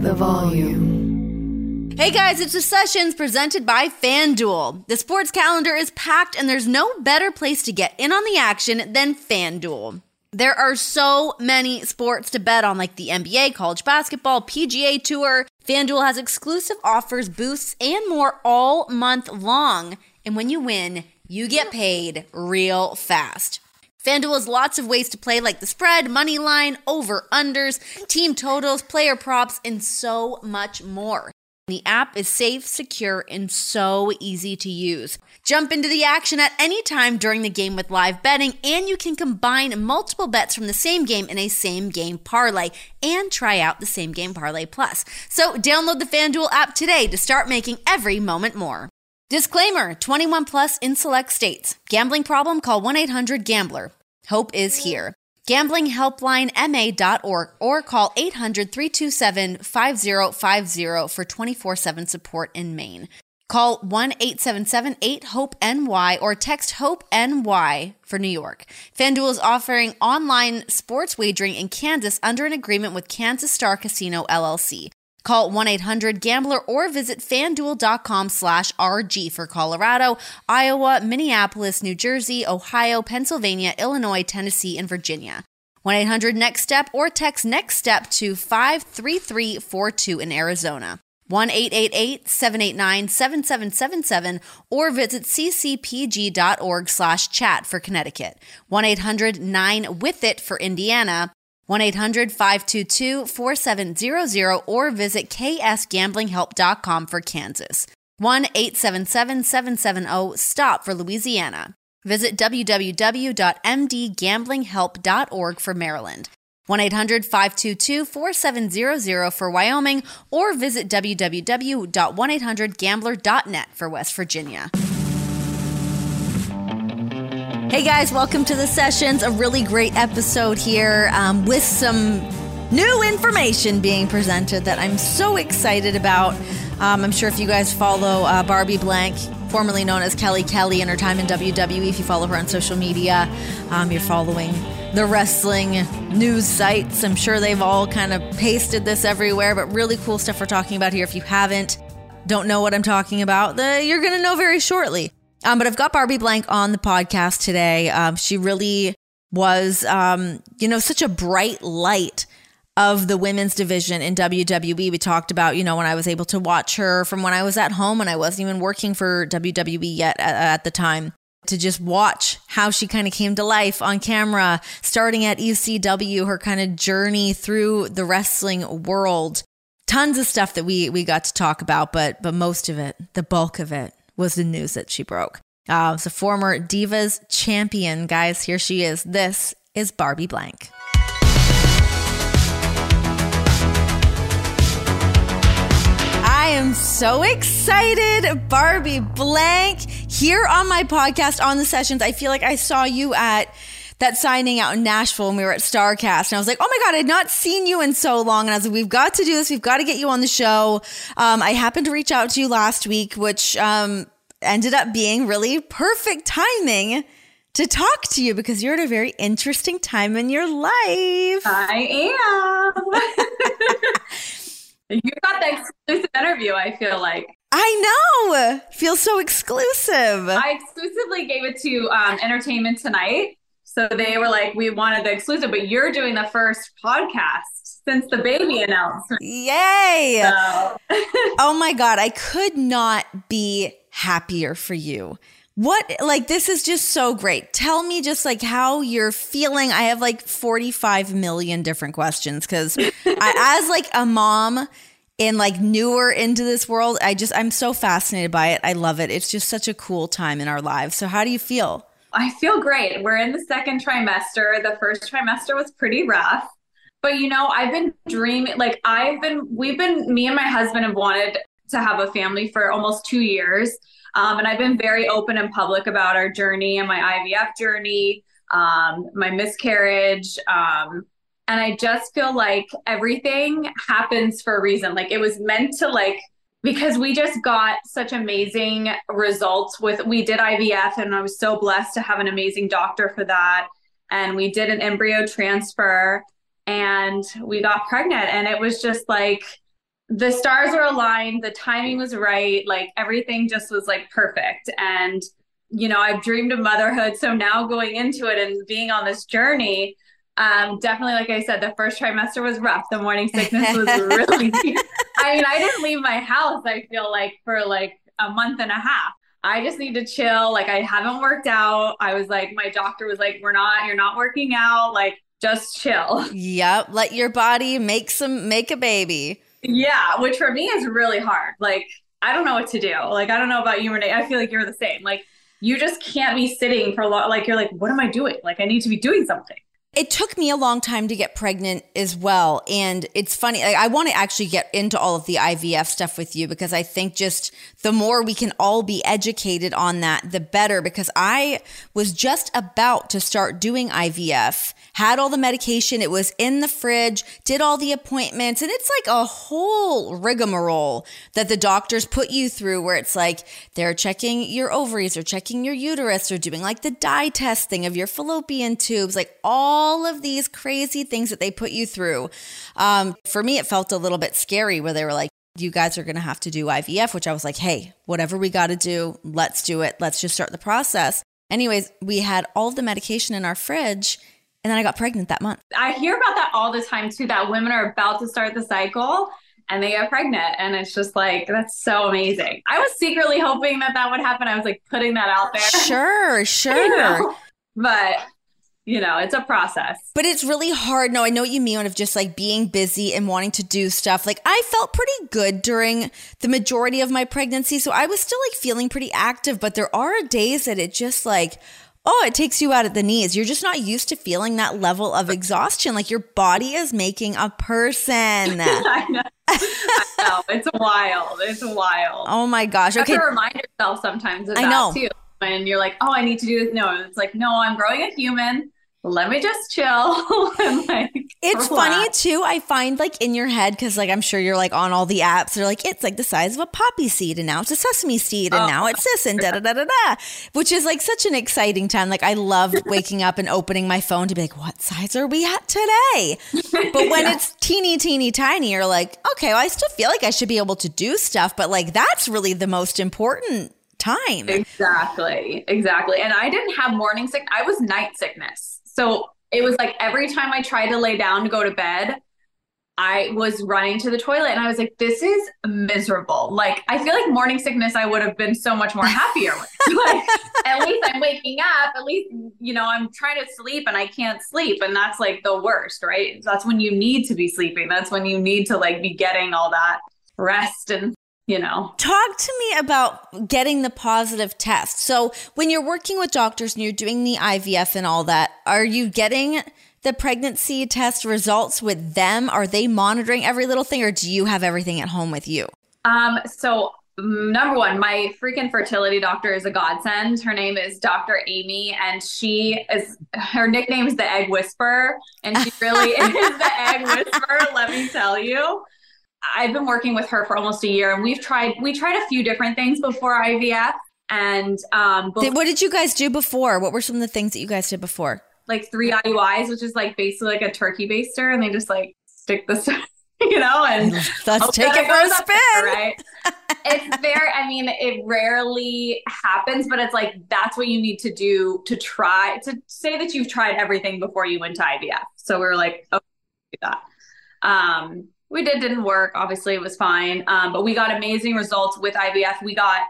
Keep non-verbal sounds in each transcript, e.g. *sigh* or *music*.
the volume. Hey guys, it's the sessions presented by FanDuel. The sports calendar is packed, and there's no better place to get in on the action than FanDuel. There are so many sports to bet on, like the NBA, college basketball, PGA Tour. FanDuel has exclusive offers, boosts, and more all month long. And when you win, you get paid real fast. FanDuel has lots of ways to play, like the spread, money line, over unders, team totals, player props, and so much more. The app is safe, secure, and so easy to use. Jump into the action at any time during the game with live betting, and you can combine multiple bets from the same game in a same game parlay and try out the same game parlay plus. So download the FanDuel app today to start making every moment more. Disclaimer 21 plus in select states. Gambling problem? Call 1 800 Gambler. Hope is here. Gambling helpline GamblingHelplineMA.org or call 800 327 5050 for 24 7 support in Maine. Call 1 877 8 HOPE NY or text HOPE NY for New York. FanDuel is offering online sports wagering in Kansas under an agreement with Kansas Star Casino LLC. Call 1-800-GAMBLER or visit fanduel.com slash RG for Colorado, Iowa, Minneapolis, New Jersey, Ohio, Pennsylvania, Illinois, Tennessee, and Virginia. 1-800-NEXT-STEP or text NEXT STEP to 53342 in Arizona. 1-888-789-7777 or visit ccpg.org slash chat for Connecticut. 1-800-9-WITH-IT for Indiana. 1 800 522 4700 or visit ksgamblinghelp.com for Kansas. 1 877 770 STOP for Louisiana. Visit www.mdgamblinghelp.org for Maryland. 1 800 522 4700 for Wyoming or visit www.1800gambler.net for West Virginia. Hey guys, welcome to the sessions. A really great episode here um, with some new information being presented that I'm so excited about. Um, I'm sure if you guys follow uh, Barbie Blank, formerly known as Kelly Kelly, and her time in WWE, if you follow her on social media, um, you're following the wrestling news sites. I'm sure they've all kind of pasted this everywhere, but really cool stuff we're talking about here. If you haven't, don't know what I'm talking about, the, you're going to know very shortly. Um, but I've got Barbie Blank on the podcast today. Um, she really was, um, you know, such a bright light of the women's division in WWE. We talked about, you know, when I was able to watch her from when I was at home and I wasn't even working for WWE yet at, at the time. To just watch how she kind of came to life on camera, starting at ECW, her kind of journey through the wrestling world. Tons of stuff that we we got to talk about, but but most of it, the bulk of it, was the news that she broke. Uh, so, former Divas champion, guys, here she is. This is Barbie Blank. I am so excited, Barbie Blank, here on my podcast on the sessions. I feel like I saw you at that signing out in Nashville when we were at Starcast. And I was like, oh my God, I had not seen you in so long. And I was like, we've got to do this. We've got to get you on the show. Um, I happened to reach out to you last week, which um, ended up being really perfect timing to talk to you because you're at a very interesting time in your life. I am. *laughs* you got the exclusive interview, I feel like. I know. Feels so exclusive. I exclusively gave it to um, Entertainment Tonight. So they were like, we wanted the exclusive, but you're doing the first podcast since the baby announcement. Yay. So. *laughs* oh my God. I could not be happier for you. What, like, this is just so great. Tell me just like how you're feeling. I have like 45 million different questions because *laughs* as like a mom, and like newer into this world, I just, I'm so fascinated by it. I love it. It's just such a cool time in our lives. So, how do you feel? I feel great. We're in the second trimester. The first trimester was pretty rough. But you know, I've been dreaming like I've been we've been me and my husband have wanted to have a family for almost 2 years. Um, and I've been very open and public about our journey and my IVF journey, um, my miscarriage, um, and I just feel like everything happens for a reason. Like it was meant to like because we just got such amazing results with we did IVF and I was so blessed to have an amazing doctor for that and we did an embryo transfer and we got pregnant and it was just like the stars were aligned, the timing was right, like everything just was like perfect. And, you know, I've dreamed of motherhood. So now going into it and being on this journey, um, definitely, like I said, the first trimester was rough. The morning *laughs* sickness was really, I mean, I didn't leave my house, I feel like, for like a month and a half. I just need to chill. Like, I haven't worked out. I was like, my doctor was like, we're not, you're not working out. Like, just chill. *laughs* Yep. Let your body make some, make a baby. Yeah. Which for me is really hard. Like, I don't know what to do. Like, I don't know about you, Renee. I feel like you're the same. Like, you just can't be sitting for a lot. Like, you're like, what am I doing? Like, I need to be doing something. It took me a long time to get pregnant as well. And it's funny, I, I want to actually get into all of the IVF stuff with you because I think just the more we can all be educated on that, the better. Because I was just about to start doing IVF, had all the medication, it was in the fridge, did all the appointments, and it's like a whole rigmarole that the doctors put you through where it's like they're checking your ovaries or checking your uterus or doing like the dye testing of your fallopian tubes, like all of these crazy things that they put you through. Um, for me, it felt a little bit scary where they were like, you guys are going to have to do IVF, which I was like, hey, whatever we got to do, let's do it. Let's just start the process. Anyways, we had all the medication in our fridge. And then I got pregnant that month. I hear about that all the time too, that women are about to start the cycle and they get pregnant. And it's just like, that's so amazing. I was secretly hoping that that would happen. I was like putting that out there. Sure, *laughs* sure. you know? But you know, it's a process. But it's really hard. No, I know what you mean of just like being busy and wanting to do stuff. Like I felt pretty good during the majority of my pregnancy. So I was still like feeling pretty active, but there are days that it just like, oh, it takes you out at the knees. You're just not used to feeling that level of exhaustion. Like your body is making a person. *laughs* I know. I know. It's wild. It's wild. Oh my gosh. Okay. You have to remind yourself sometimes of I that know. too. When you're like, oh, I need to do this. No, it's like, no, I'm growing a human let me just chill *laughs* like it's relax. funny too i find like in your head because like i'm sure you're like on all the apps they're like it's like the size of a poppy seed and now it's a sesame seed and oh, now it's this and da da da da da which is like such an exciting time like i love *laughs* waking up and opening my phone to be like what size are we at today but when *laughs* yeah. it's teeny teeny tiny you're like okay well i still feel like i should be able to do stuff but like that's really the most important time exactly exactly and i didn't have morning sick i was night sickness so it was like every time I tried to lay down to go to bed, I was running to the toilet and I was like, this is miserable. Like, I feel like morning sickness, I would have been so much more happier *laughs* like, at least I'm waking up. At least, you know, I'm trying to sleep and I can't sleep. And that's like the worst, right? That's when you need to be sleeping. That's when you need to like be getting all that rest and you know. Talk to me about getting the positive test. So, when you're working with doctors and you're doing the IVF and all that, are you getting the pregnancy test results with them? Are they monitoring every little thing or do you have everything at home with you? Um, so number one, my freaking fertility doctor is a godsend. Her name is Dr. Amy, and she is her nickname is the Egg Whisperer, and she really *laughs* is the Egg Whisperer. Let me tell you. I've been working with her for almost a year and we've tried we tried a few different things before IVF and um before, what did you guys do before? What were some of the things that you guys did before? Like three IUIs, which is like basically like a turkey baster and they just like stick this *laughs* you know and *laughs* let's take it for a spin. right. *laughs* it's very I mean it rarely happens but it's like that's what you need to do to try to say that you've tried everything before you went to IVF. So we are like okay do that. Um we did didn't work. Obviously, it was fine. Um, but we got amazing results with IVF. We got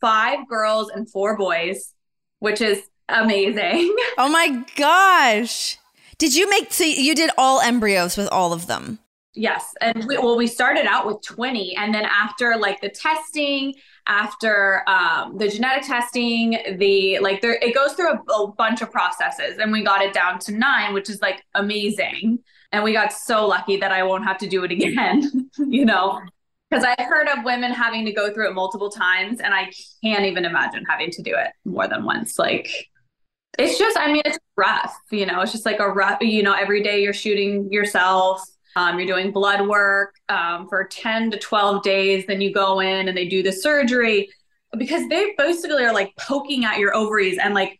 five girls and four boys, which is amazing. *laughs* Oh my gosh. Did you make so you did all embryos with all of them? Yes. And we, well, we started out with 20. And then after like the testing, after um, the genetic testing, the like there, it goes through a, a bunch of processes and we got it down to nine, which is like amazing. And we got so lucky that I won't have to do it again, *laughs* you know, because I've heard of women having to go through it multiple times and I can't even imagine having to do it more than once. Like, it's just, I mean, it's rough, you know, it's just like a rough, you know, every day you're shooting yourself. Um, you're doing blood work um, for 10 to 12 days. Then you go in and they do the surgery because they basically are like poking at your ovaries and like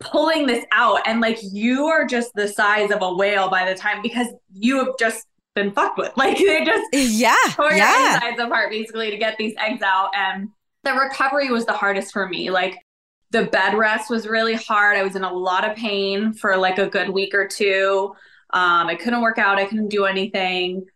pulling this out and like you are just the size of a whale by the time because you have just been fucked with. *laughs* Like they just yeah, tore yeah. your insides apart basically to get these eggs out. And the recovery was the hardest for me. Like the bed rest was really hard. I was in a lot of pain for like a good week or two. Um, I couldn't work out. I couldn't do anything.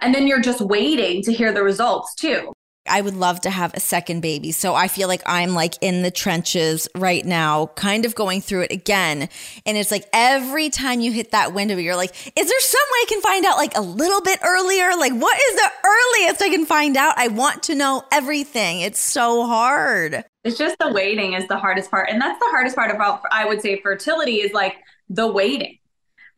And then you're just waiting to hear the results too. I would love to have a second baby. So I feel like I'm like in the trenches right now, kind of going through it again. And it's like every time you hit that window, you're like, is there some way I can find out like a little bit earlier? Like, what is the earliest I can find out? I want to know everything. It's so hard. It's just the waiting is the hardest part. And that's the hardest part about, I would say, fertility is like the waiting.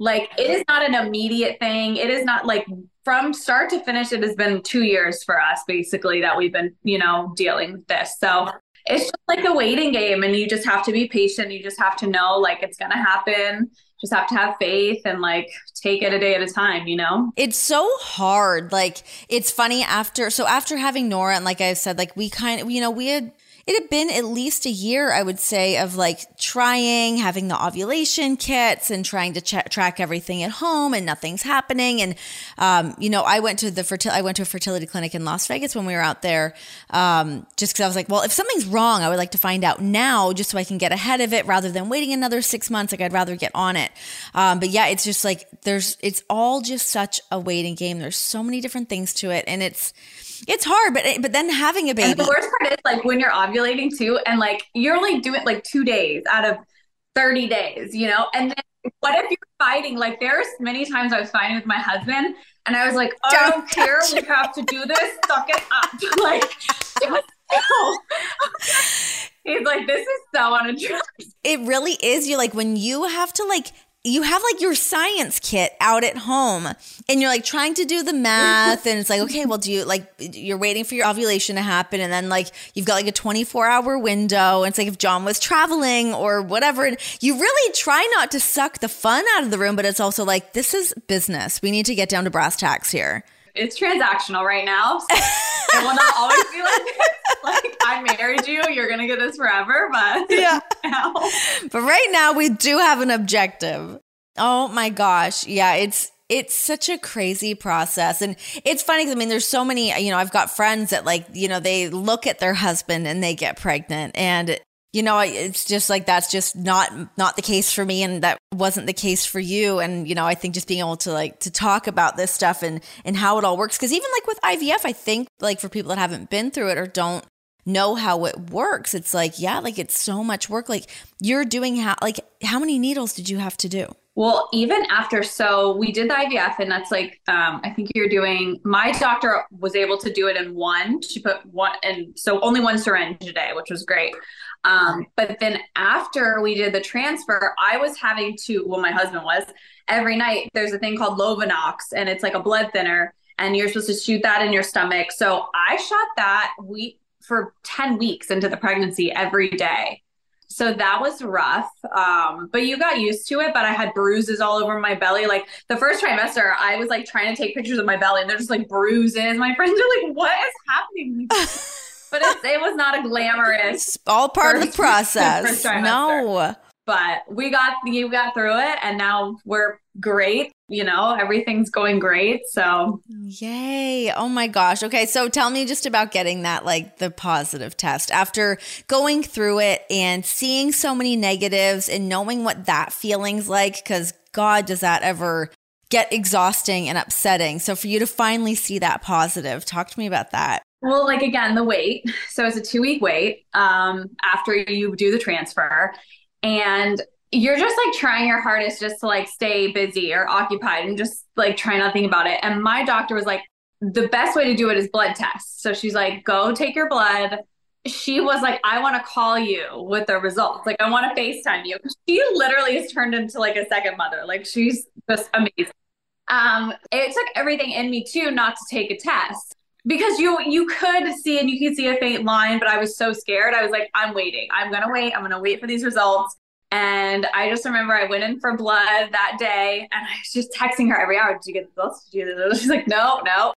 Like it is not an immediate thing. It is not like from start to finish, it has been two years for us basically that we've been, you know, dealing with this. So it's just like a waiting game and you just have to be patient. You just have to know like it's gonna happen. Just have to have faith and like take it a day at a time, you know? It's so hard. Like it's funny after so after having Nora and like I said, like we kind of you know, we had it had been at least a year, I would say, of like trying, having the ovulation kits and trying to ch- track everything at home and nothing's happening. And, um, you know, I went to the fertility, I went to a fertility clinic in Las Vegas when we were out there, um, just cause I was like, well, if something's wrong, I would like to find out now just so I can get ahead of it rather than waiting another six months. Like I'd rather get on it. Um, but yeah, it's just like, there's, it's all just such a waiting game. There's so many different things to it. And it's, it's hard, but eh, but then having a baby. And the worst part is like when you're ovulating too, and like you're only doing like two days out of 30 days, you know? And then what if you're fighting? Like there's many times I was fighting with my husband and I was like, I don't care. We have to do this. Suck it up. *laughs* like, just. *laughs* He's like, this is so drug. It really is. You like when you have to like you have like your science kit out at home and you're like trying to do the math and it's like okay well do you like you're waiting for your ovulation to happen and then like you've got like a 24 hour window and it's like if john was traveling or whatever you really try not to suck the fun out of the room but it's also like this is business. We need to get down to brass tacks here it's transactional right now. *laughs* So it will not always be like this. Like I married you, you're gonna get this forever, but *laughs* yeah. But right now we do have an objective. Oh my gosh. Yeah, it's it's such a crazy process and it's funny because i mean there's so many you know i've got friends that like you know they look at their husband and they get pregnant and you know it's just like that's just not not the case for me and that wasn't the case for you and you know i think just being able to like to talk about this stuff and and how it all works because even like with ivf i think like for people that haven't been through it or don't know how it works it's like yeah like it's so much work like you're doing how like how many needles did you have to do well, even after, so we did the IVF, and that's like, um, I think you're doing. My doctor was able to do it in one. She put one, and so only one syringe a day, which was great. Um, but then after we did the transfer, I was having to. Well, my husband was every night. There's a thing called Lovenox, and it's like a blood thinner, and you're supposed to shoot that in your stomach. So I shot that week for ten weeks into the pregnancy every day so that was rough. Um, but you got used to it. But I had bruises all over my belly. Like the first trimester, I was like trying to take pictures of my belly and they're just like bruises. My friends are like, what is happening? *laughs* but it, it was not a glamorous. All part first, of the *laughs* process. No. But we got you got through it and now we're great you know everything's going great so. Yay. Oh my gosh. Okay so tell me just about getting that like the positive test. After going through it and seeing so many negatives and knowing what that feeling's like because god does that ever get exhausting and upsetting. So for you to finally see that positive talk to me about that well like again the wait so it's a two week wait um, after you do the transfer and you're just like trying your hardest just to like stay busy or occupied and just like try not think about it. And my doctor was like, the best way to do it is blood tests. So she's like, go take your blood. She was like, I want to call you with the results. Like, I want to FaceTime you. She literally has turned into like a second mother. Like, she's just amazing. Um, it took everything in me too not to take a test because you you could see and you could see a faint line but i was so scared. I was like i'm waiting. I'm gonna wait. I'm gonna wait for these results. And i just remember i went in for blood that day and i was just texting her every hour did you get the results? Did you get the results? *laughs* She's like no no.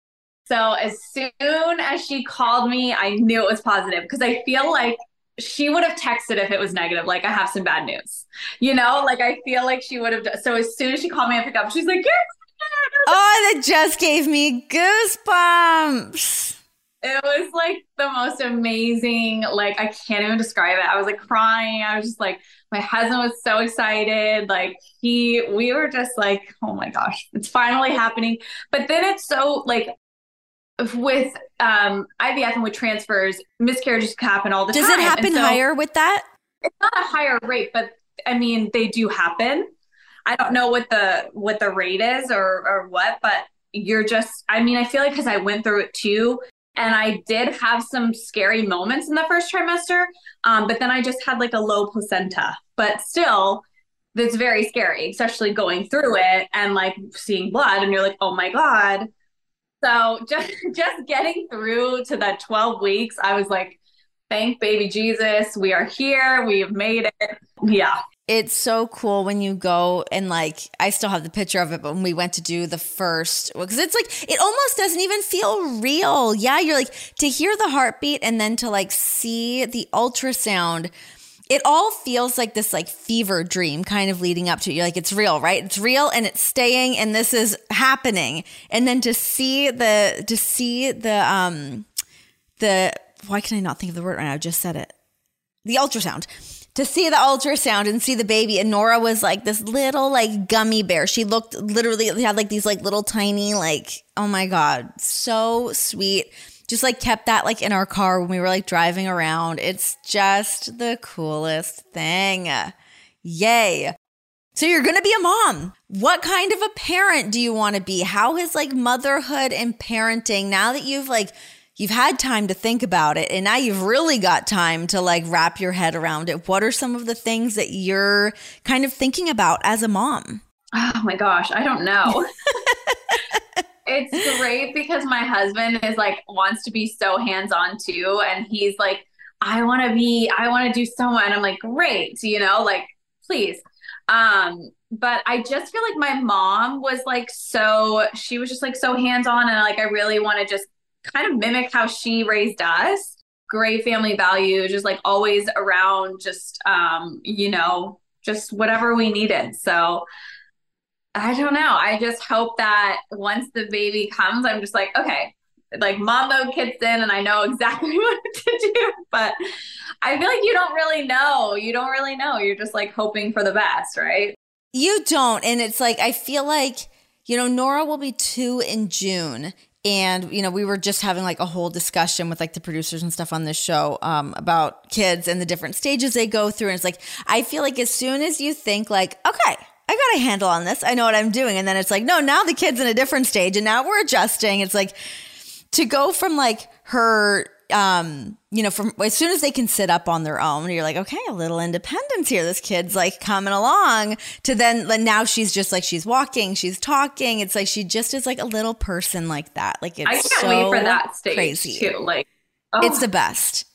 So as soon as she called me i knew it was positive because i feel like she would have texted if it was negative like i have some bad news. You know like i feel like she would have so as soon as she called me i picked up she's like you're *laughs* Oh, that just gave me goosebumps. It was like the most amazing, like I can't even describe it. I was like crying. I was just like, my husband was so excited. Like he, we were just like, oh my gosh, it's finally happening. But then it's so like with um IVF and with transfers, miscarriages happen all the Does time. Does it happen so higher with that? It's not a higher rate, but I mean they do happen. I don't know what the what the rate is or or what, but you're just I mean, I feel like because I went through it too. And I did have some scary moments in the first trimester, um, but then I just had like a low placenta. But still, that's very scary, especially going through it and like seeing blood, and you're like, oh my god. So *laughs* just just getting through to that 12 weeks, I was like, thank baby Jesus, we are here, we have made it. Yeah. It's so cool when you go and like I still have the picture of it, but when we went to do the first because it's like it almost doesn't even feel real. Yeah, you're like to hear the heartbeat and then to like see the ultrasound. It all feels like this like fever dream kind of leading up to it. You're like, it's real, right? It's real and it's staying and this is happening. And then to see the to see the um the why can I not think of the word right now? I just said it. The ultrasound to see the ultrasound and see the baby and nora was like this little like gummy bear. She looked literally had like these like little tiny like oh my god so sweet. Just like kept that like in our car when we were like driving around. It's just the coolest thing. Yay. So you're going to be a mom. What kind of a parent do you want to be? How has like motherhood and parenting now that you've like you've had time to think about it and now you've really got time to like wrap your head around it. What are some of the things that you're kind of thinking about as a mom? Oh my gosh, I don't know. *laughs* it's great because my husband is like wants to be so hands-on too and he's like I want to be I want to do so much and I'm like great, you know, like please. Um but I just feel like my mom was like so she was just like so hands-on and like I really want to just kind of mimic how she raised us. Great family value, just like always around, just um, you know, just whatever we needed. So I don't know. I just hope that once the baby comes, I'm just like, okay, like mom mode kicks in and I know exactly *laughs* what to do. But I feel like you don't really know. You don't really know. You're just like hoping for the best, right? You don't. And it's like, I feel like, you know, Nora will be two in June. And, you know, we were just having like a whole discussion with like the producers and stuff on this show um, about kids and the different stages they go through. And it's like, I feel like as soon as you think, like, okay, I got a handle on this, I know what I'm doing. And then it's like, no, now the kid's in a different stage and now we're adjusting. It's like to go from like her um, you know, from as soon as they can sit up on their own, you're like, okay, a little independence here. This kid's like coming along to then, then now she's just like, she's walking, she's talking. It's like, she just is like a little person like that. Like it's I can't so wait for that stage crazy. too. Like oh. It's the best.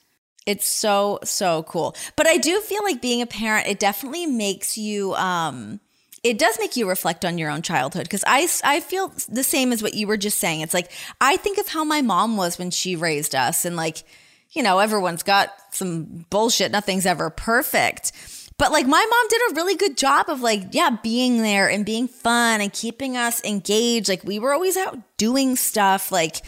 It's so, so cool. But I do feel like being a parent, it definitely makes you, um, it does make you reflect on your own childhood because I, I feel the same as what you were just saying. It's like, I think of how my mom was when she raised us, and like, you know, everyone's got some bullshit. Nothing's ever perfect. But like, my mom did a really good job of like, yeah, being there and being fun and keeping us engaged. Like, we were always out doing stuff. Like,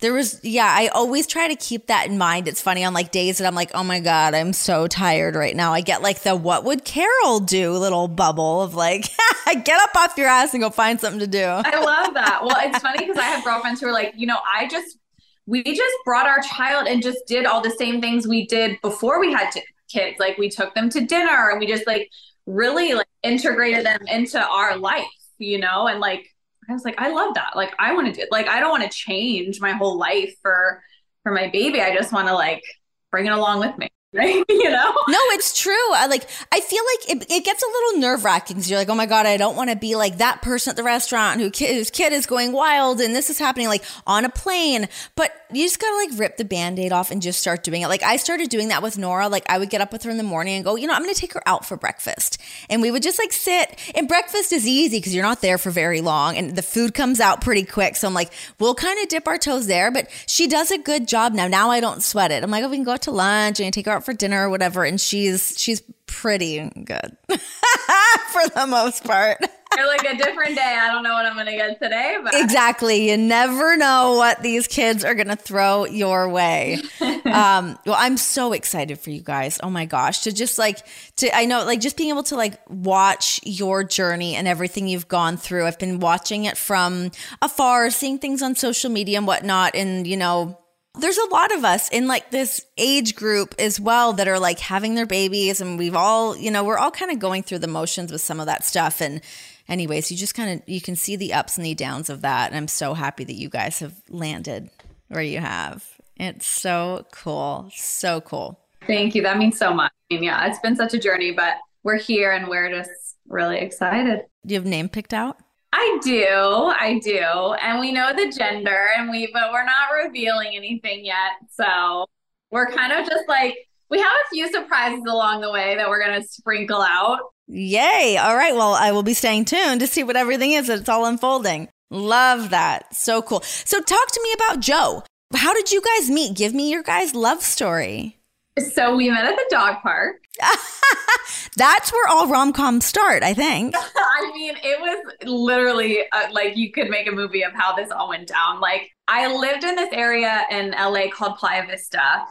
there was yeah i always try to keep that in mind. It's funny on like days that i'm like oh my god i'm so tired right now. I get like the what would carol do little bubble of like *laughs* get up off your ass and go find something to do. I love that. Well it's funny because i have girlfriends who are like you know i just we just brought our child and just did all the same things we did before we had kids. Like we took them to dinner and we just like really like integrated them into our life you know? And like I was like, I love that. Like, I want to do like I don't want to change my whole life for for my baby. I just want to like bring it along with me. *laughs* You know? No, it's true. I like I feel like it, it gets a little nerve wracking you're like, oh my God, I don't want to be like that person at the restaurant who kid, whose kid is going wild and this is happening like on a plane. But you just gotta like rip the band-aid off and just start doing it. Like I started doing that with Nora. Like I would get up with her in the morning and go, you know, I'm gonna take her out for breakfast. And we would just like sit and breakfast is easy because you're not there for very long and the food comes out pretty quick. So I'm like, we'll kind of dip our toes there, but she does a good job now. Now I don't sweat it. I'm like, oh, we can go out to lunch and take her out for dinner or whatever. And she's she's pretty good *laughs* for the most part. You're like a different day. I don't know what I'm going to get today, but exactly. You never know what these kids are going to throw your way. *laughs* um, well, I'm so excited for you guys. Oh my gosh, to just like to I know like just being able to like watch your journey and everything you've gone through. I've been watching it from afar, seeing things on social media and whatnot, and you know there's a lot of us in like this age group as well that are like having their babies and we've all you know we're all kind of going through the motions with some of that stuff. And anyways you just kind of you can see the ups and the downs of that and i'm so happy that you guys have landed where you have. It's so cool so cool. Thank you. That means so much. I mean, yeah it's been such a journey but we're here and we're just really excited. Do you have a name picked out I do, I do, and we know the gender, and we but we're not revealing anything yet. So we're kind of just like we have a few surprises along the way that we're gonna sprinkle out. Yay! All right, well, I will be staying tuned to see what everything is that's all unfolding. Love that, so cool. So talk to me about Joe. How did you guys meet? Give me your guys' love story. So we met at the dog park. *laughs* That's where all rom coms start, I think. *laughs* I mean, it was literally uh, like you could make a movie of how this all went down. Like, I lived in this area in LA called Playa Vista,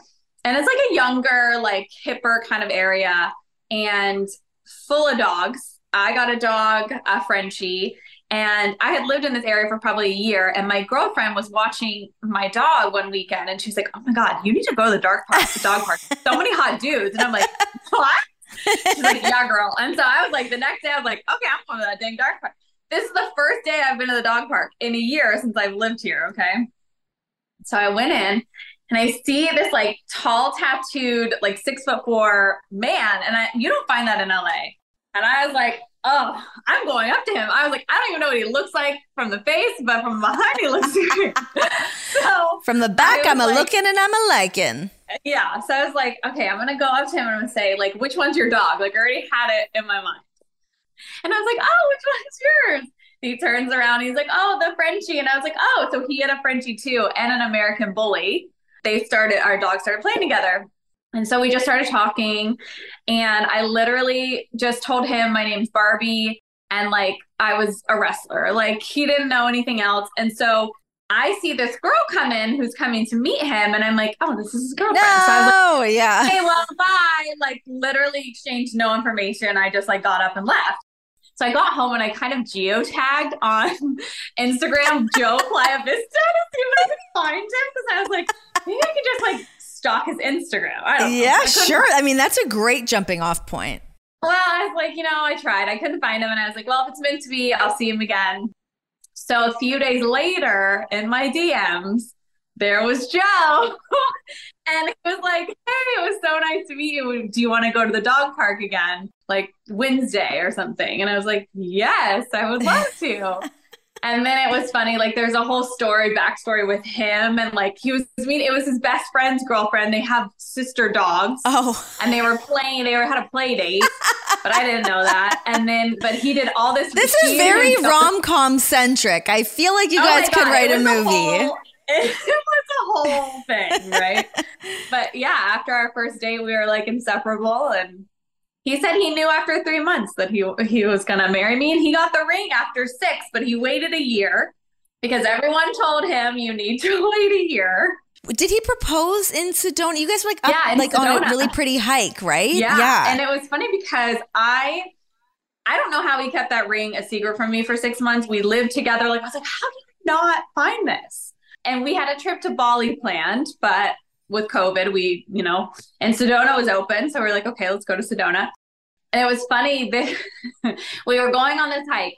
and it's like a younger, like hipper kind of area and full of dogs. I got a dog, a Frenchie, and I had lived in this area for probably a year. And my girlfriend was watching my dog one weekend, and she's like, "Oh my god, you need to go to the dog park, the dog park. So many hot dudes." And I'm like, *laughs* "What?" She's like, "Yeah, girl." And so I was like, the next day, I was like, "Okay, I'm going to that dang dog park." This is the first day I've been to the dog park in a year since I've lived here. Okay, so I went in. And I see this like tall, tattooed, like six foot four man, and I you don't find that in LA. And I was like, oh, I'm going up to him. I was like, I don't even know what he looks like from the face, but from behind he looks *laughs* great. so from the back, I'm a like, looking and I'm a liking. Yeah. So I was like, okay, I'm gonna go up to him and I'm gonna say, like, which one's your dog? Like I already had it in my mind. And I was like, oh, which one's yours? He turns around, he's like, oh, the Frenchie. And I was like, oh, so he had a Frenchie too, and an American bully. They started, our dogs started playing together. And so we just started talking, and I literally just told him my name's Barbie and like I was a wrestler. Like he didn't know anything else. And so I see this girl come in who's coming to meet him, and I'm like, oh, this is his girlfriend. No, so I was like, yeah. Hey, well, bye. Like literally exchanged no information. I just like got up and left. So I got home and I kind of geotagged on *laughs* Instagram Joe *laughs* Playa Vista to see if I could find him because I was like, maybe I could just like stalk his Instagram. I don't yeah, I sure. I mean, that's a great jumping off point. Well, I was like, you know, I tried. I couldn't find him. And I was like, well, if it's meant to be, I'll see him again. So a few days later in my DMs, there was Joe. *laughs* and it was like, hey, it was so nice to meet you. Do you want to go to the dog park again? Like Wednesday or something. And I was like, yes, I would love to. *laughs* And then it was funny, like there's a whole story, backstory with him, and like he was I mean, it was his best friend's girlfriend. They have sister dogs. Oh. And they were playing, they were had a play date. *laughs* but I didn't know that. And then but he did all this. This is very rom com centric. I feel like you oh guys could write a movie. A whole, it was a whole thing, right? *laughs* but yeah, after our first date, we were like inseparable and he said he knew after three months that he he was gonna marry me, and he got the ring after six, but he waited a year because everyone told him you need to *laughs* wait a year. Did he propose in Sedona? You guys were like up, yeah, like Sedona. on a really pretty hike, right? Yeah. yeah. And it was funny because I I don't know how he kept that ring a secret from me for six months. We lived together. Like I was like, how did you not find this? And we had a trip to Bali planned, but with COVID, we, you know, and Sedona was open. So we are like, okay, let's go to Sedona. And it was funny that *laughs* we were going on this hike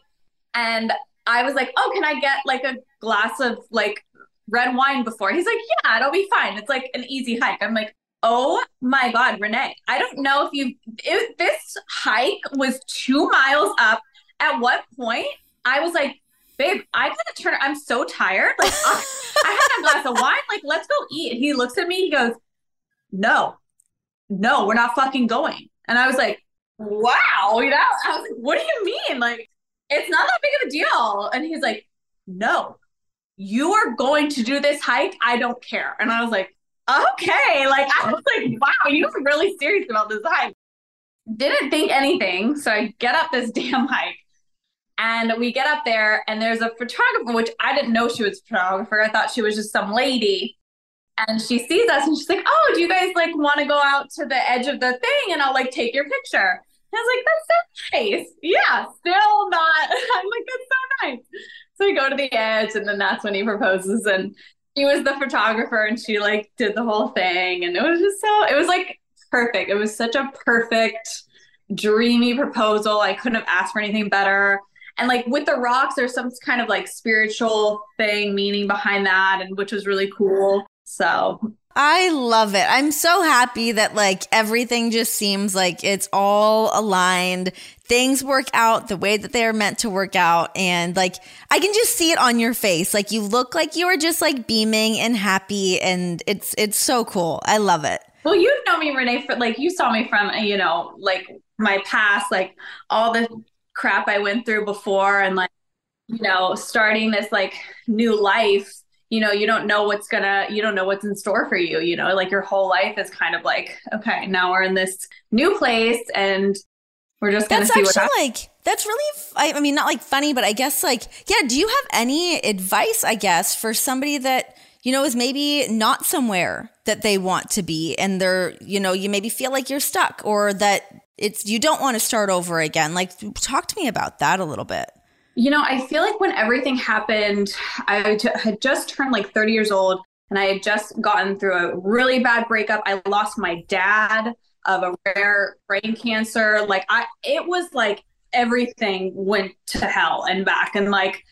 and I was like, oh, can I get like a glass of like red wine before? He's like, yeah, it'll be fine. It's like an easy hike. I'm like, oh my God, Renee, I don't know if you, this hike was two miles up. At what point I was like, babe, I gotta turn. I'm so tired. Like I, I had a glass of wine. Like let's go eat. he looks at me. He goes, no, no, we're not fucking going. And I was like, wow. You know, I was like, what do you mean? Like it's not that big of a deal. And he's like, no, you are going to do this hike. I don't care. And I was like, okay. Like I was like, wow, you're really serious about this hike. Didn't think anything. So I get up this *laughs* damn hike And we get up there, and there's a photographer, which I didn't know she was a photographer. I thought she was just some lady. And she sees us and she's like, Oh, do you guys like want to go out to the edge of the thing and I'll like take your picture? And I was like, That's so nice. Yeah, still not. *laughs* I'm like, That's so nice. So we go to the edge, and then that's when he proposes. And he was the photographer and she like did the whole thing. And it was just so, it was like perfect. It was such a perfect, dreamy proposal. I couldn't have asked for anything better. And like with the rocks, there's some kind of like spiritual thing, meaning behind that, and which was really cool. So I love it. I'm so happy that like everything just seems like it's all aligned. Things work out the way that they are meant to work out. And like I can just see it on your face. Like you look like you are just like beaming and happy and it's it's so cool. I love it. Well, you know me, Renee, for like you saw me from you know, like my past, like all the crap I went through before and like, you know, starting this like new life, you know, you don't know what's gonna, you don't know what's in store for you, you know, like your whole life is kind of like, okay, now we're in this new place and we're just gonna that's see actually what like that's really I, I mean not like funny but i guess like yeah do you have any advice i guess for somebody that you know is maybe not somewhere that they want to be and they're you know you maybe feel like you're stuck or that it's you don't want to start over again like talk to me about that a little bit You know, I feel like when everything happened, I had just turned like 30 years old and I had just gotten through a really bad breakup. I lost my dad of a rare brain cancer. Like I it was like everything went to hell and back and like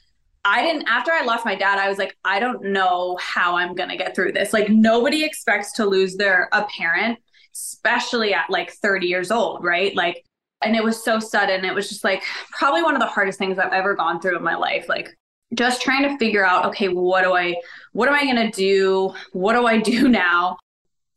I didn't after I lost my dad, I was like I don't know how I'm going to get through this. Like nobody expects to lose their a parent, especially at like 30 years old, right? Like and it was so sudden. It was just like probably one of the hardest things I've ever gone through in my life. Like just trying to figure out, okay, what do I, what am I going to do? What do I *laughs* do now?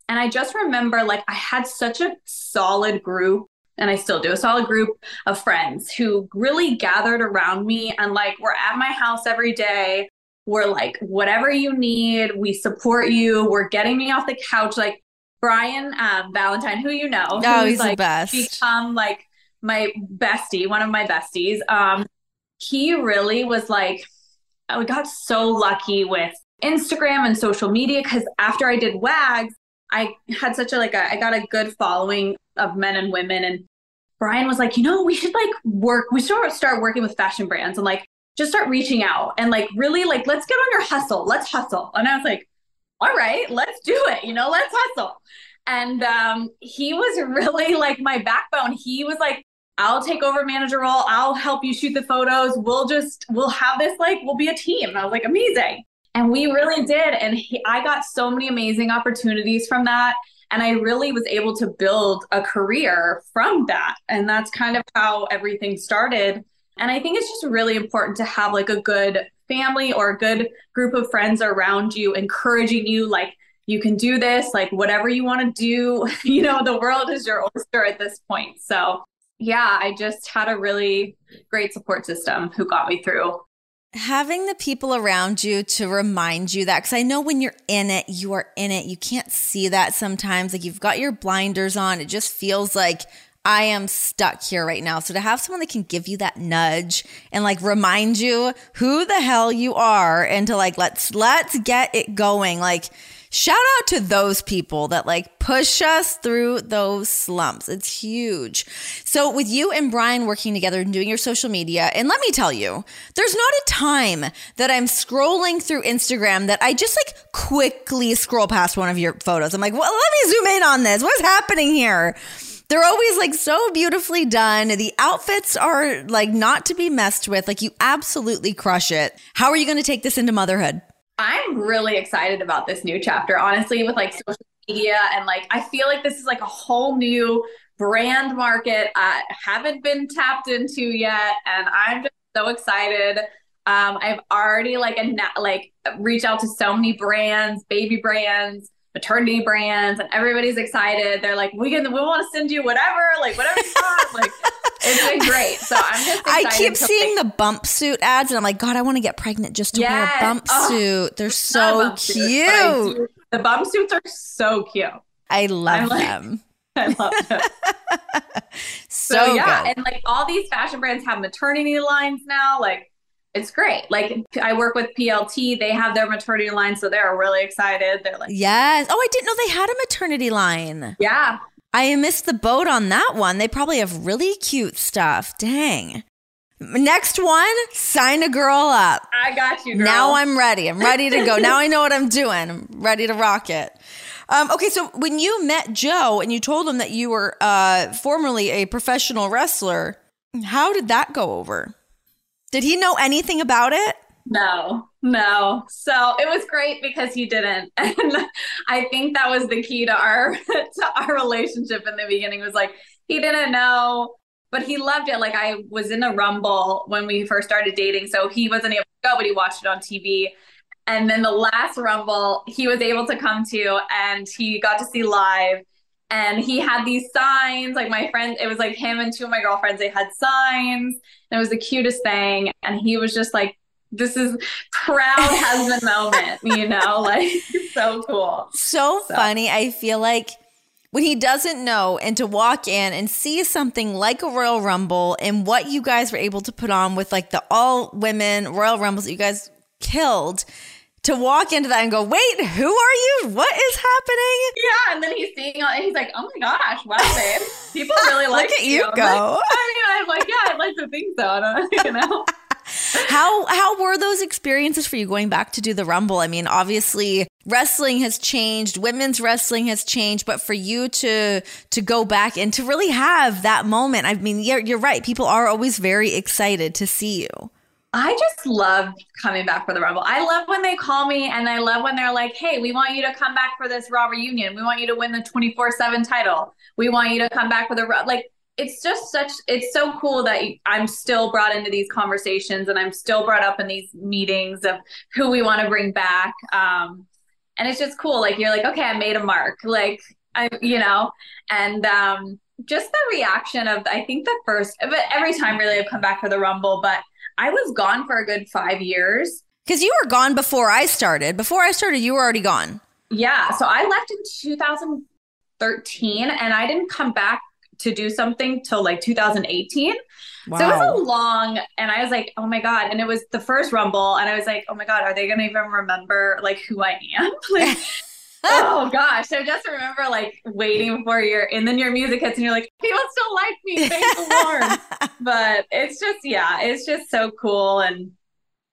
And I just remember like I had such a solid group and I still do a solid group of friends who really gathered around me and like we're at my house every day. We're like, whatever you need, we support you. We're getting me off the couch. Like Brian um, Valentine, who you know, Oh, he's the like, best. become like my bestie, one of my besties. Um, he really was like, I got so lucky with Instagram and social media because after I did WAGs, I had such a like a, I got a good following of men and women, and Brian was like, you know, we should like work, we should start working with fashion brands and like just start reaching out and like really like let's get on your hustle, let's hustle. And I was like, all right, let's do it, you know, let's hustle. And um, he was really like my backbone. He was like, I'll take over manager role. I'll help you shoot the photos. We'll just, we'll have this like, we'll be a team. And I was like, amazing. And we really did. And he, I got so many amazing opportunities from that. And I really was able to build a career from that. And that's kind of how everything started. And I think it's just really important to have like a good family or a good group of friends around you, encouraging you, like, you can do this, like, whatever you want to do. *laughs* You know, the world is your oyster at this point. So, yeah, I just had a really great support system who got me through. having the people around you to remind you that because i know when you're in it you are in it you can't see that sometimes like you've got your blinders on it just feels like i am stuck here right now so to have someone that can give you that nudge and like remind you who the hell you are and to like let's let's get it going like Shout out to those people that like push us through those slumps. It's huge. So, with you and Brian working together and doing your social media, and let me tell you, there's not a time that I'm scrolling through Instagram that I just like quickly scroll past one of your photos. I'm like, well, let me zoom in on this. What's happening here? They're always like so beautifully done. The outfits are like not to be messed with. Like, you absolutely crush it. How are you going to take this into motherhood? I'm really excited about this new chapter, honestly, with like social media. And like, I feel like this is like a whole new brand market I haven't been tapped into yet. And I'm just so excited. Um, I've already like, a, like reached out to so many brands, baby brands, maternity brands, and everybody's excited. They're like, we can, we want to send you whatever, like whatever you want. like, *laughs* it's been great. So I'm just I keep seeing like, the bump suit ads, and I'm like, God, I want to get pregnant just to wear a bump Oh, suit. They're so bump suit, cute. do- The bump suits are so cute. I love I'm like- them. *laughs* I love them. *laughs* so, so yeah, good. and like all these fashion brands have maternity lines now. Like it's great. Like I work with PLT, they have their maternity line, so they're really excited. They're like, yes. Oh, I didn't know they had a maternity line. yeah, I missed the boat on that one. They probably have really cute stuff. Dang. Next one, sign a girl up. I got you. Girl. Now I'm ready. I'm ready to go. now I know what I'm doing. I'm ready to rock it. Um, okay, so when you met Joe and you told him that you were uh, formerly a professional wrestler, how did that go over? Did he know anything about it? No, no. So it was great because he didn't. *laughs* And I think that was the key to our *laughs* to our relationship in the beginning was like he didn't know, but he loved it. Like I was in a rumble when we first started dating. So he wasn't able to go, but he watched it on TV. And then the last rumble he was able to come to and he got to see live and he had these signs like my friend it was like him and two of my girlfriends they had signs and it was the cutest thing and he was just like this is proud husband *laughs* moment you know like *laughs* so cool So, So. funny. I feel like when he doesn't know and to walk in and see something like a Royal Rumble and what you guys were able to put on with like the all women Royal Rumbles that you guys killed, to walk into that and go, wait, who are you? What is happening? yeah and then he's seeing all and he's like oh my gosh wow babe people really *laughs* like Look at you I'm go. like, i mean i'm like yeah i'd like to think so I don't- *laughs* you know *laughs* How how were those experiences for you going back to do the Rumble? I mean, obviously wrestling has changed, women's wrestling has changed, but for you to to go back and to really have that moment, I mean, you're, you're right. People are always very excited to see you. I just love coming back for the Rumble. I love when they call me and I love when they're like, hey, we want you to come back for this Raw reunion. We want you to win the 24 7 title. We want you to come back for the Raw. Like, it's just such, it's so cool that I'm still brought into these conversations and I'm still brought up in these meetings of who we want to bring back. Um, and it's just cool. Like, you're like, okay, I made a mark. Like, I, you know, and, um, just the reaction of, I think the first, but every time really I've come back for the Rumble, but I was gone for a good five years. Because you were gone before I started. Before I started, you were already gone. Yeah. So I left in 2013 and I didn't come back to do something till like 2018. So it was a long, and I was like, oh my God. And it was the first Rumble. And I was like, oh my God, are they going to even remember like who I am? *laughs* like, oh *laughs* gosh. I just remember like waiting for your, and then your music hits and you're like, people still like me. Thank the Lord. *laughs* but it's just, yeah, it's just so cool. And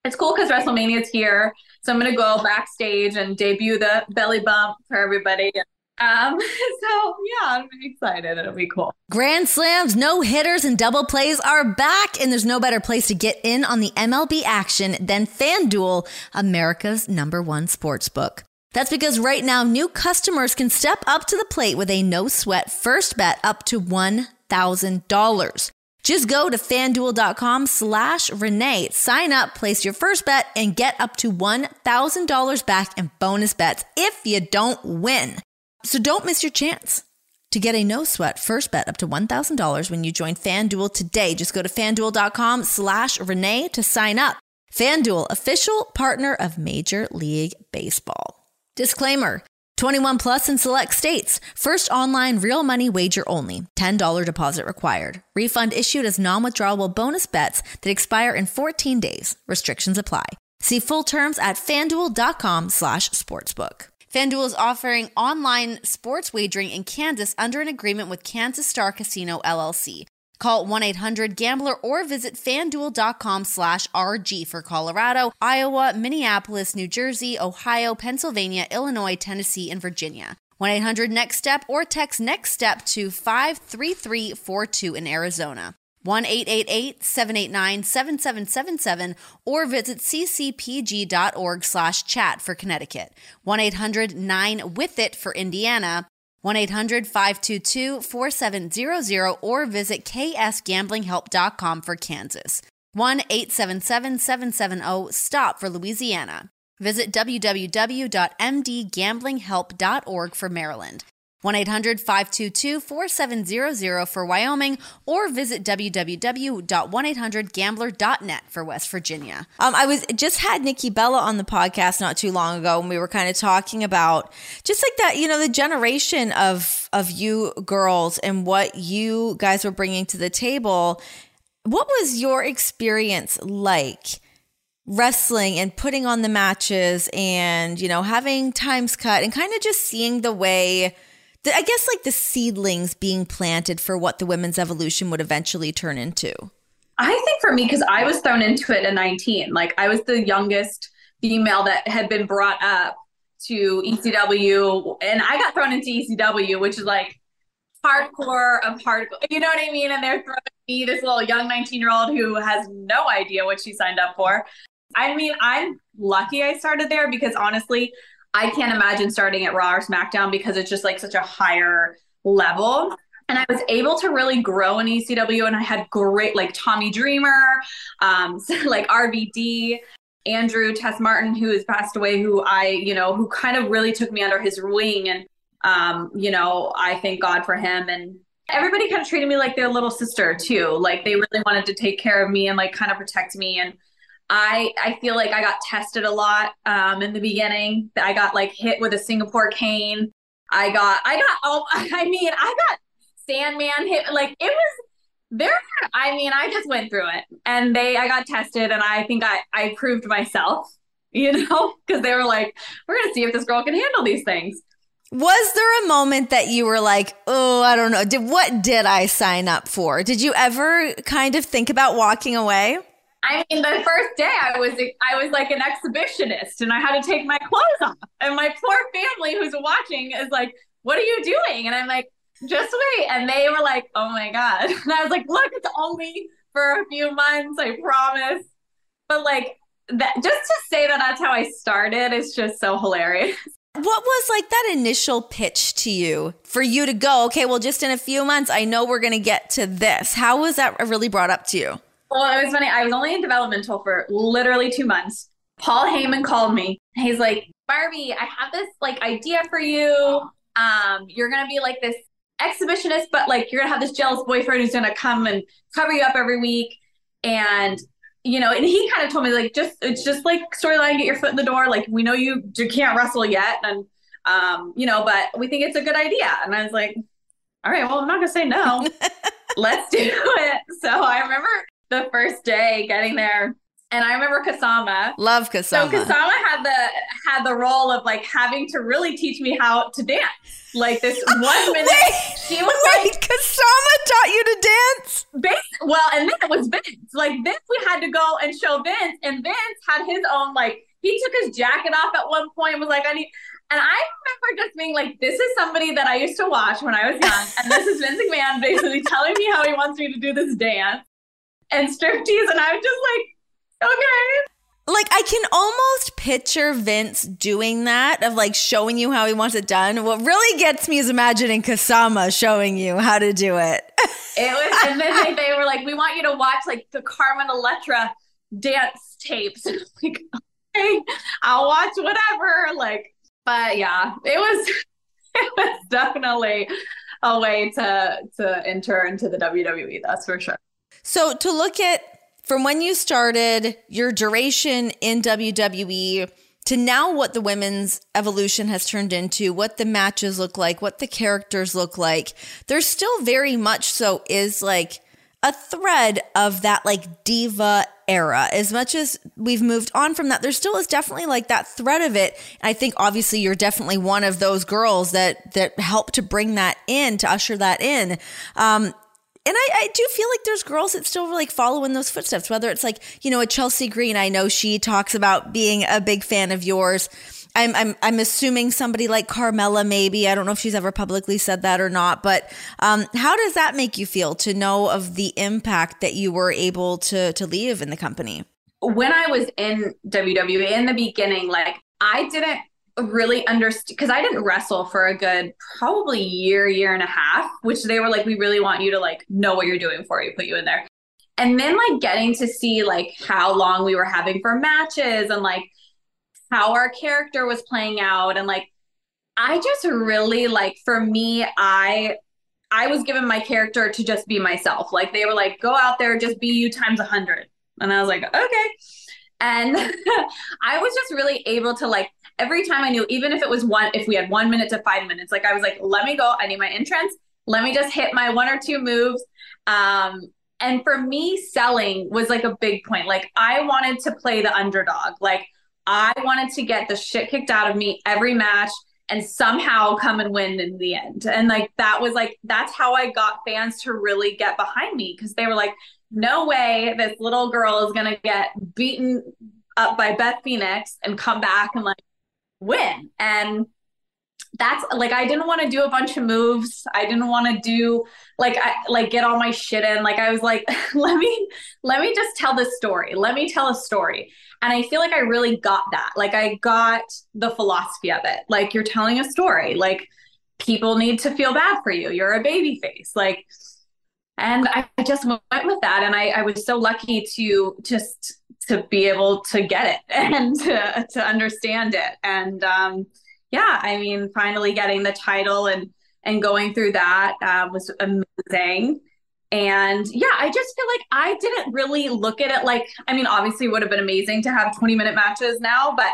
it's cool because WrestleMania is here. So I'm going to go backstage and debut the belly bump for everybody. Um, *laughs* so yeah, I'm excited. It'll be cool. Grand slams, no hitters, and double plays are back, and there's no better place to get in on the MLB action than FanDuel, America's number one sports book. That's because right now, new customers can step up to the plate with a no sweat first bet up to $1,000. Just go to fanduel.com slash Renee, sign up, place your first bet, and get up to $1,000 back in bonus bets if you don't win. So don't miss your chance to get a no sweat first bet up to $1,000 when you join FanDuel today. Just go to fanduel.com slash Renee to sign up. FanDuel, official partner of Major League Baseball. Disclaimer 21 plus in select states. First online real money wager only. $10 deposit required. Refund issued as non withdrawable bonus bets that expire in 14 days. Restrictions apply. See full terms at fanduel.com slash sportsbook. FanDuel is offering online sports wagering in Kansas under an agreement with Kansas Star Casino LLC. Call 1-800-GAMBLER or visit fanduel.com slash RG for Colorado, Iowa, Minneapolis, New Jersey, Ohio, Pennsylvania, Illinois, Tennessee, and Virginia. 1-800-NEXT-STEP or text NEXT STEP to 53342 in Arizona. 1-888-789-7777 or visit ccpg.org slash chat for Connecticut. 1-800-9-WITH-IT for Indiana. 1-800-522-4700 or visit ksgamblinghelp.com for Kansas. 1-877-770-STOP for Louisiana. Visit www.mdgamblinghelp.org for Maryland. 1 800 522 4700 for Wyoming or visit www.1800gambler.net for West Virginia. Um, I was just had Nikki Bella on the podcast not too long ago and we were kind of talking about just like that, you know, the generation of of you girls and what you guys were bringing to the table. What was your experience like? wrestling and putting on the matches and you know having times cut and kind of just seeing the way I guess like the seedlings being planted for what the women's evolution would eventually turn into. I think for me, because I was thrown into it at 19, like I was the youngest female that had been brought up to ECW, and I got thrown into ECW, which is like hardcore of hardcore. You know what I mean? And they're throwing me, this little young 19 year old who has no idea what she signed up for. I mean, I'm lucky I started there because honestly, I can't imagine starting at Raw or SmackDown because it's just like such a higher level. And I was able to really grow in ECW, and I had great like Tommy Dreamer, um, *laughs* like RVD, Andrew Test Martin, who has passed away, who I, you know, who kind of really took me under his wing. And, um, you know, I thank God for him. And everybody kind of treated me like their little sister too. Like they really wanted to take care of me and like kind of protect me. And I I feel like I got tested a lot um, in the beginning. I got like hit with a Singapore cane. I got I got oh *laughs* I mean I got Sandman hit like it was there. I mean I just went through it and they I got tested and I think I I proved myself. *laughs* You know, because they were like, we're gonna see if this girl can handle these things. Was there a moment that you were like, "Oh, I don't know. Did what did I sign up for?" Did you ever kind of think about walking away? I mean, the first day I was I was like an exhibitionist, and I had to take my clothes off. And my poor family who's watching is like, "What are you doing?" And I'm like, "Just wait." And they were like, "Oh my god!" *laughs* And I was like, "Look, it's only for a few months. I promise." But like that, just to say that that's how I started is just so hilarious. *laughs* What was like that initial pitch to you for you to go, okay, well, just in a few months, I know we're going to get to this. How was that really brought up to you? Well, it was funny. I was only in developmental for literally two months. Paul Heyman called me. He's like, Barbie, I have this like idea for you. Um, you're gonna be like this exhibitionist, but like you're gonna have this jealous boyfriend who's gonna come and cover you up every week. And you know, and he kind of told me like just it's just like storyline, get your foot in the door. Like we know you you can't wrestle yet, and um, you know, but we think it's a good idea. And I was like, all right, well, I'm not gonna say no. *laughs* Let's do it. So I remember the first day getting there. And I remember Kasama. Love Kasama. So Kasama had the had the role of like having to really teach me how to dance. Like this *laughs* one minute, wait, she was wait, like, Kasama taught you to dance. Vince, well, and then it was Vince. Like Vince, we had to go and show Vince, and Vince had his own like he took his jacket off at one point and was like, I need. And I remember just being like, this is somebody that I used to watch when I was young. And this is Vince McMahon basically telling me how he wants me to do this dance and striptease. And I'm just like, okay. Like I can almost picture Vince doing that of like showing you how he wants it done. What really gets me is imagining Kasama showing you how to do it. *laughs* it was, and then they, they were like, "We want you to watch like the Carmen Electra dance tapes." *laughs* like, okay, I'll watch whatever. Like, but yeah, it was *laughs* it was definitely a way to to enter into the WWE. That's for sure. So to look at from when you started your duration in WWE to now what the women's evolution has turned into, what the matches look like, what the characters look like, there's still very much so is like a thread of that like diva era. As much as we've moved on from that, there still is definitely like that thread of it. And I think obviously you're definitely one of those girls that that help to bring that in, to usher that in. Um, and I, I do feel like there's girls that still like follow in those footsteps, whether it's like, you know, a Chelsea Green. I know she talks about being a big fan of yours. I'm, I'm, I'm assuming somebody like Carmella, maybe. I don't know if she's ever publicly said that or not, but um, how does that make you feel to know of the impact that you were able to, to leave in the company? When I was in WWE in the beginning, like I didn't really understood because I didn't wrestle for a good probably year, year and a half, which they were like, we really want you to like know what you're doing before you put you in there. And then like getting to see like how long we were having for matches and like how our character was playing out and like I just really like for me, I I was given my character to just be myself. Like they were like, go out there, just be you times a hundred. And I was like, okay. And *laughs* I was just really able to like every time I knew, even if it was one, if we had one minute to five minutes, like I was like, let me go. I need my entrance. Let me just hit my one or two moves. Um, and for me, selling was like a big point. Like I wanted to play the underdog. Like I wanted to get the shit kicked out of me every match and somehow come and win in the end. And like that was like that's how I got fans to really get behind me because they were like, no way this little girl is gonna get beaten up by Beth Phoenix and come back and like win. And that's like I didn't want to do a bunch of moves. I didn't want to do like I like get all my shit in. Like I was like, *laughs* let me let me just tell this story. Let me tell a story. And I feel like I really got that. Like I got the philosophy of it. Like you're telling a story. Like people need to feel bad for you. You're a baby face. Like and I just went with that. And I, I was so lucky to just to be able to get it *laughs* and to, to understand it. And um yeah, I mean, finally getting the title and and going through that uh, was amazing. And yeah, I just feel like I didn't really look at it like, I mean, obviously would have been amazing to have 20 minute matches now, but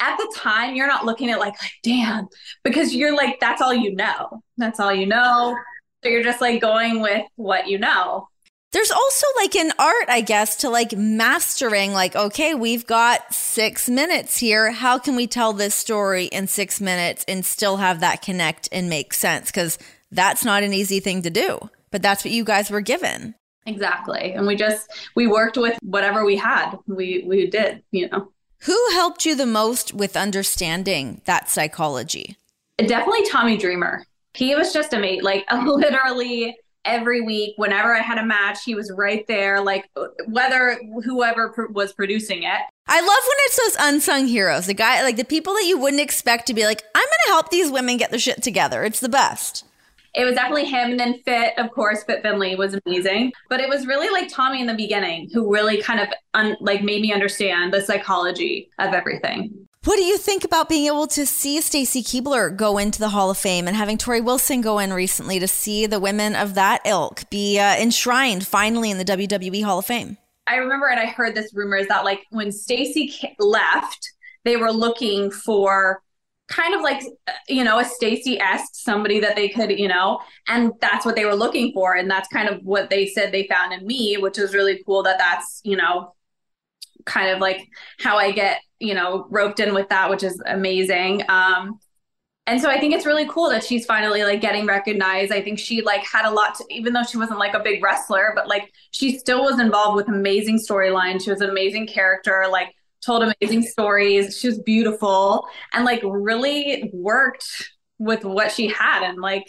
at the time you're not looking at like, like, damn, because you're like, that's all you know. That's all you know. So you're just like going with what you know. There's also like an art, I guess, to like mastering, like, okay, we've got six minutes here. How can we tell this story in six minutes and still have that connect and make sense? Because that's not an easy thing to do, but that's what you guys were given. Exactly. And we just, we worked with whatever we had. We, we did, you know. Who helped you the most with understanding that psychology? Definitely Tommy Dreamer. He was just amazing. Like, *laughs* literally, every week whenever i had a match he was right there like whether whoever pr- was producing it. I love when it's those unsung heroes the guy like the people that you wouldn't expect to be like i'm gonna help these women get their shit together. It's the best. It was definitely him and then fit of course fit Finlay was amazing. But it was really like tommy in the beginning who really kind of un- like made me understand the psychology of everything what do you think about being able to see Stacy Keibler go into the Hall of Fame and having Torrie Wilson go in recently to see the women of that ilk be uh, enshrined finally in the WWE Hall of Fame? I remember and I heard this rumor is that like when Stacy left, they were looking for kind of like you know a Stacy esque somebody that they could you know, and that's what they were looking for, and that's kind of what they said they found in me, which was really cool. That that's you know kind of like how I get you know, roped in with that, which is amazing. Um, and so I think it's really cool that she's finally like getting recognized. I think she like had a lot to, even though she wasn't like a big wrestler, but like she still was involved with amazing storyline. She was an amazing character, like told amazing stories. She was beautiful and like really worked with what she had and like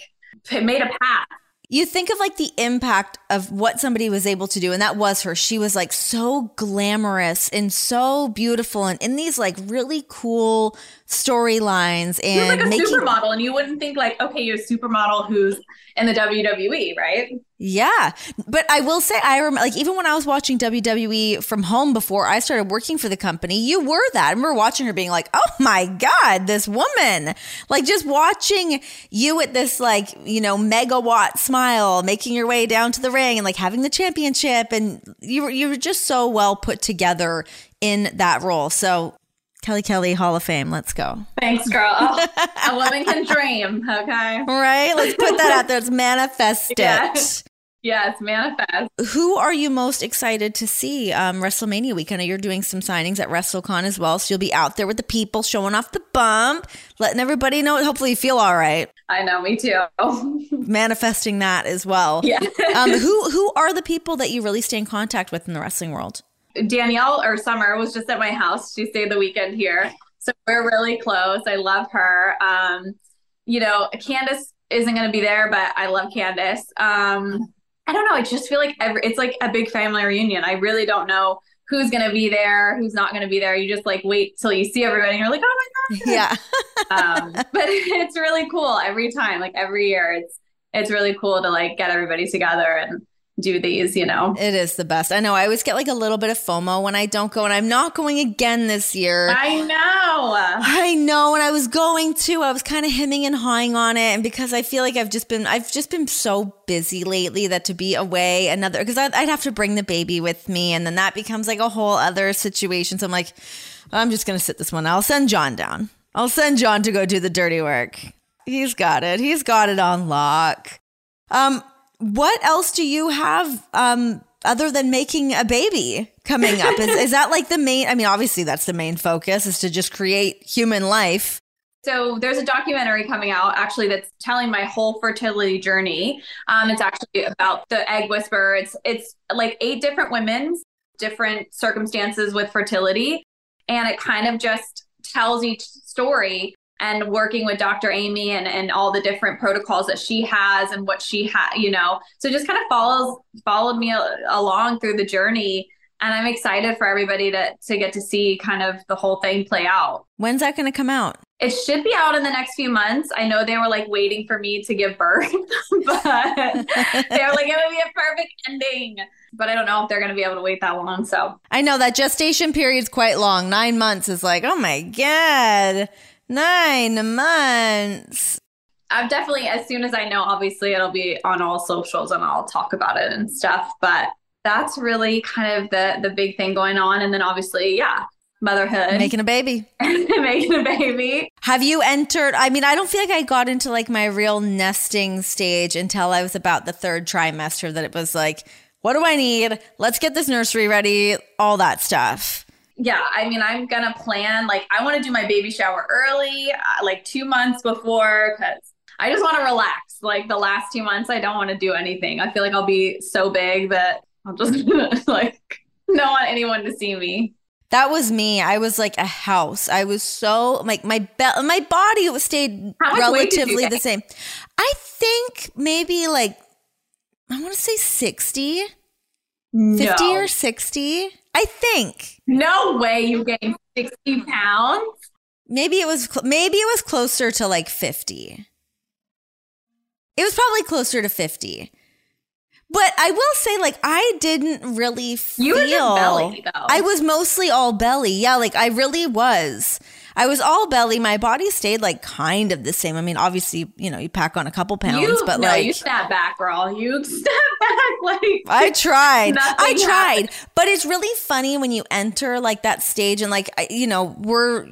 made a path you think of like the impact of what somebody was able to do and that was her. She was like so glamorous and so beautiful and in these like really cool storylines and like a making supermodel and you wouldn't think like okay you're a supermodel who's in the WWE right yeah but I will say I remember like even when I was watching WWE from home before I started working for the company you were that I remember watching her being like oh my god this woman like just watching you at this like you know megawatt smile making your way down to the ring and like having the championship and you were you were just so well put together in that role so Kelly Kelly Hall of Fame. Let's go. Thanks, girl. Oh, a woman can dream. Okay. *laughs* Right. Let's put that out there. Let's manifest it. Yes, manifest. Who are you most excited to see um, WrestleMania weekend? You're doing some signings at WrestleCon as well, so you'll be out there with the people, showing off the bump, letting everybody know. Hopefully, you feel all right. I know, me too. *laughs* Manifesting that as well. Yeah. um, who *laughs* who are the people that you really stay in contact with in the wrestling world? Danielle or Summer was just at my house. She stayed the weekend here. So we're really close. I love her. Um, you know, Candice isn't going to be there, but I love Candice. Um, I don't know. I just feel like every, it's like a big family reunion. I really don't know who's going to be there, who's not going to be there. You just like wait till you see everybody and you're like, oh my God. *laughs* Yeah. um, but *laughs* it's really cool every time, like every year. It's, it's really cool to like get everybody together and do these, you know. It is the best. I know. I always get like a little bit of FOMO when I don't go, and I'm not going again this year. I know. I know. And I was going to. I was kind of hemming and hawing on it, and because I feel like I've just been, I've just been so busy lately that to be away another, because I'd, I'd have to bring the baby with me, and then that becomes like a whole other situation. So I'm like, I'm just gonna sit this one. I'll send Jon down. I'll send Jon to go do the dirty work. He's got it. He's got it on lock. Um, what else do you have um, other than making a baby coming up? is, is that like the main? I mean, obviously that's the main focus is to just create human life. So there's a documentary coming out actually that's telling my whole fertility journey. Um, it's actually about the egg whisperer. It's it's like eight different women's different circumstances with fertility, and it kind of just tells each story and working with Dr. Aimee and, and all the different protocols that she has and what she had, you know, so just kind of follows, followed me along through the journey. And I'm excited for everybody to, to get to see kind of the whole thing play out. When's that going to come out? It should be out in the next few months. I know they were like waiting for me to give birth, *laughs* but *laughs* they were like, it would be a perfect ending. But I don't know if they're going to be able to wait that long. So I know that gestation period is quite long. Nine months is like, oh my God. Nine months. I've definitely, as soon as I know, obviously it'll be on all socials and I'll talk about it and stuff. But that's really kind of the the big thing going on. And then obviously, yeah, motherhood, making a baby, *laughs* making a baby. Have you entered? I mean, I don't feel like I got into like my real nesting stage until I was about the third trimester. That it was like, what do I need? Let's get this nursery ready. All that stuff yeah, I mean, I'm gonna plan like I want to do my baby shower early, uh, like two months before, because I just want to relax. Like the last two months, I don't want to do anything. I feel like I'll be so big that I'll just *laughs* like don't want anyone to see me. That was me. I was like a house. I was so like my be- my body stayed relatively the same. I think maybe like I want to say 60. No. 50 or 60. I think. No way you gained 60 pounds. Maybe it was cl- maybe it was closer to like 50. It was probably closer to 50. But I will say, like, I didn't really feel. You were belly, though. I was mostly all belly. Yeah, like I really was. I was all belly. My body stayed like kind of the same. I mean, obviously, you know, you pack on a couple pounds, you, but no, like you snap back, girl. You *laughs* snap back like I tried. I tried, happened. but it's really funny when you enter like that stage and like you know we're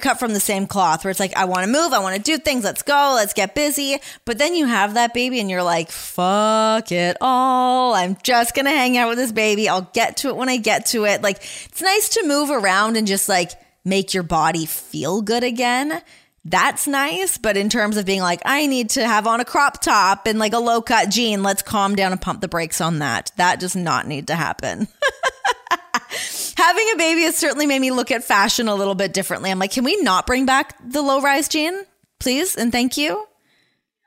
cut from the same cloth where it's like I want to move, I want to do things. Let's go, let's get busy. But then you have that baby and you're like, fuck it all. I'm just gonna hang out with this baby. I'll get to it when I get to it. Like it's nice to move around and just like make your body feel good again, that's nice. But in terms of being like, I need to have on a crop top and like a low cut jean, let's calm down and pump the brakes on that. That does not need to happen. *laughs* Having a baby has certainly made me look at fashion a little bit differently. I'm like, can we not bring back the low rise jean, please? And thank you.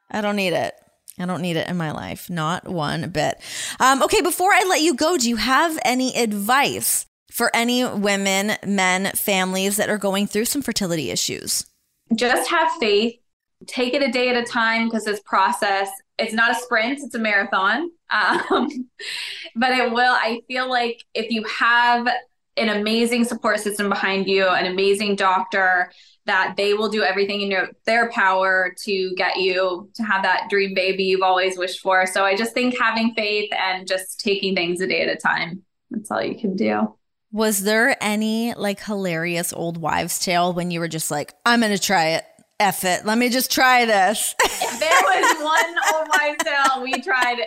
I don't need it. I don't need it in my life, not one bit. Um, okay, before I let you go, do you have any advice for any women, men, families that are going through some fertility issues? Just have faith. Take it a day at a time because this process, it's not a sprint, it's a marathon. *laughs* Um, but it will, I feel like if you have an amazing support system behind you, an amazing doctor, that they will do everything in your, their power to get you to have that dream baby you've always wished for. So I just think having faith and just taking things a day at a time. That's all you can do. Was there any like hilarious old wives' tale when you were just like, I'm going to try it? F it. Let me just try this. if there was one old wives' tale, we tried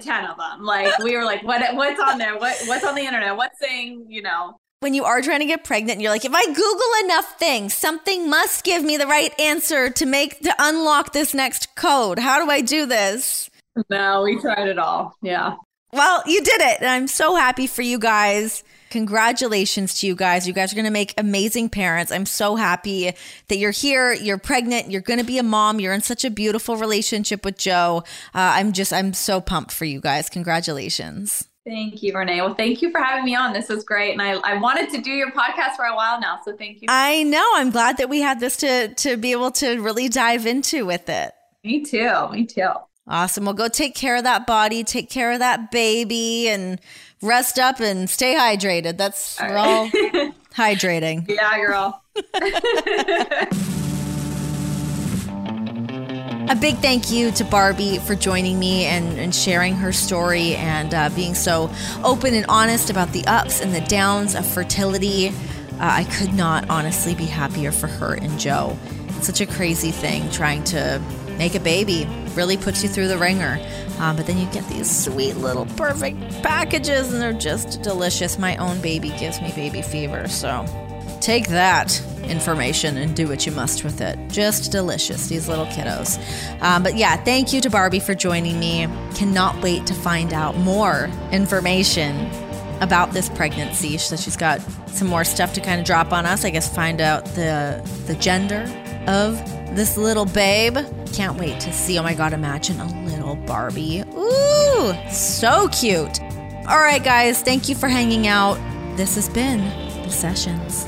10 of them. Like, we were like, what, what's on there? What, what's on the internet? What's saying, you know? When you are trying to get pregnant, you're like, if I Google enough things, something must give me the right answer to make, to unlock this next code. How do I do this? No, we tried it all. Yeah. Well, you did it. And I'm so happy for you guys. Congratulations to you guys. You guys are going to make amazing parents. I'm so happy that you're here. You're pregnant. You're going to be a mom. You're in such a beautiful relationship with Joe. Uh, I'm just, I'm so pumped for you guys. Congratulations. Thank you, Renee. Well, thank you for having me on. This was great. And I, I wanted to do your podcast for a while now. So thank you. I know. I'm glad that we had this to, to be able to really dive into with it. Me too. Me too. Awesome. Well, go take care of that body, take care of that baby, and rest up and stay hydrated. That's all we're all *laughs* hydrating. Yeah, girl. *laughs* A big thank you to Barbie for joining me and, and sharing her story and uh, being so open and honest about the ups and the downs of fertility. Uh, I could not honestly be happier for her and Joe. It's such a crazy thing trying to make a baby, really puts you through the ringer. Um, but then you get these sweet little perfect packages and they're just delicious. My own baby gives me baby fever, so take that information and do what you must with it. Just delicious, these little kiddos. Um, but yeah, thank you to Barbie for joining me. Cannot wait to find out more information about this pregnancy. So she's got some more stuff to kind of drop on us. I guess find out the the gender of this little babe. Can't wait to see. Oh my god, imagine a little Barbie. Ooh, so cute. All right, guys, thank you for hanging out. This has been the sessions.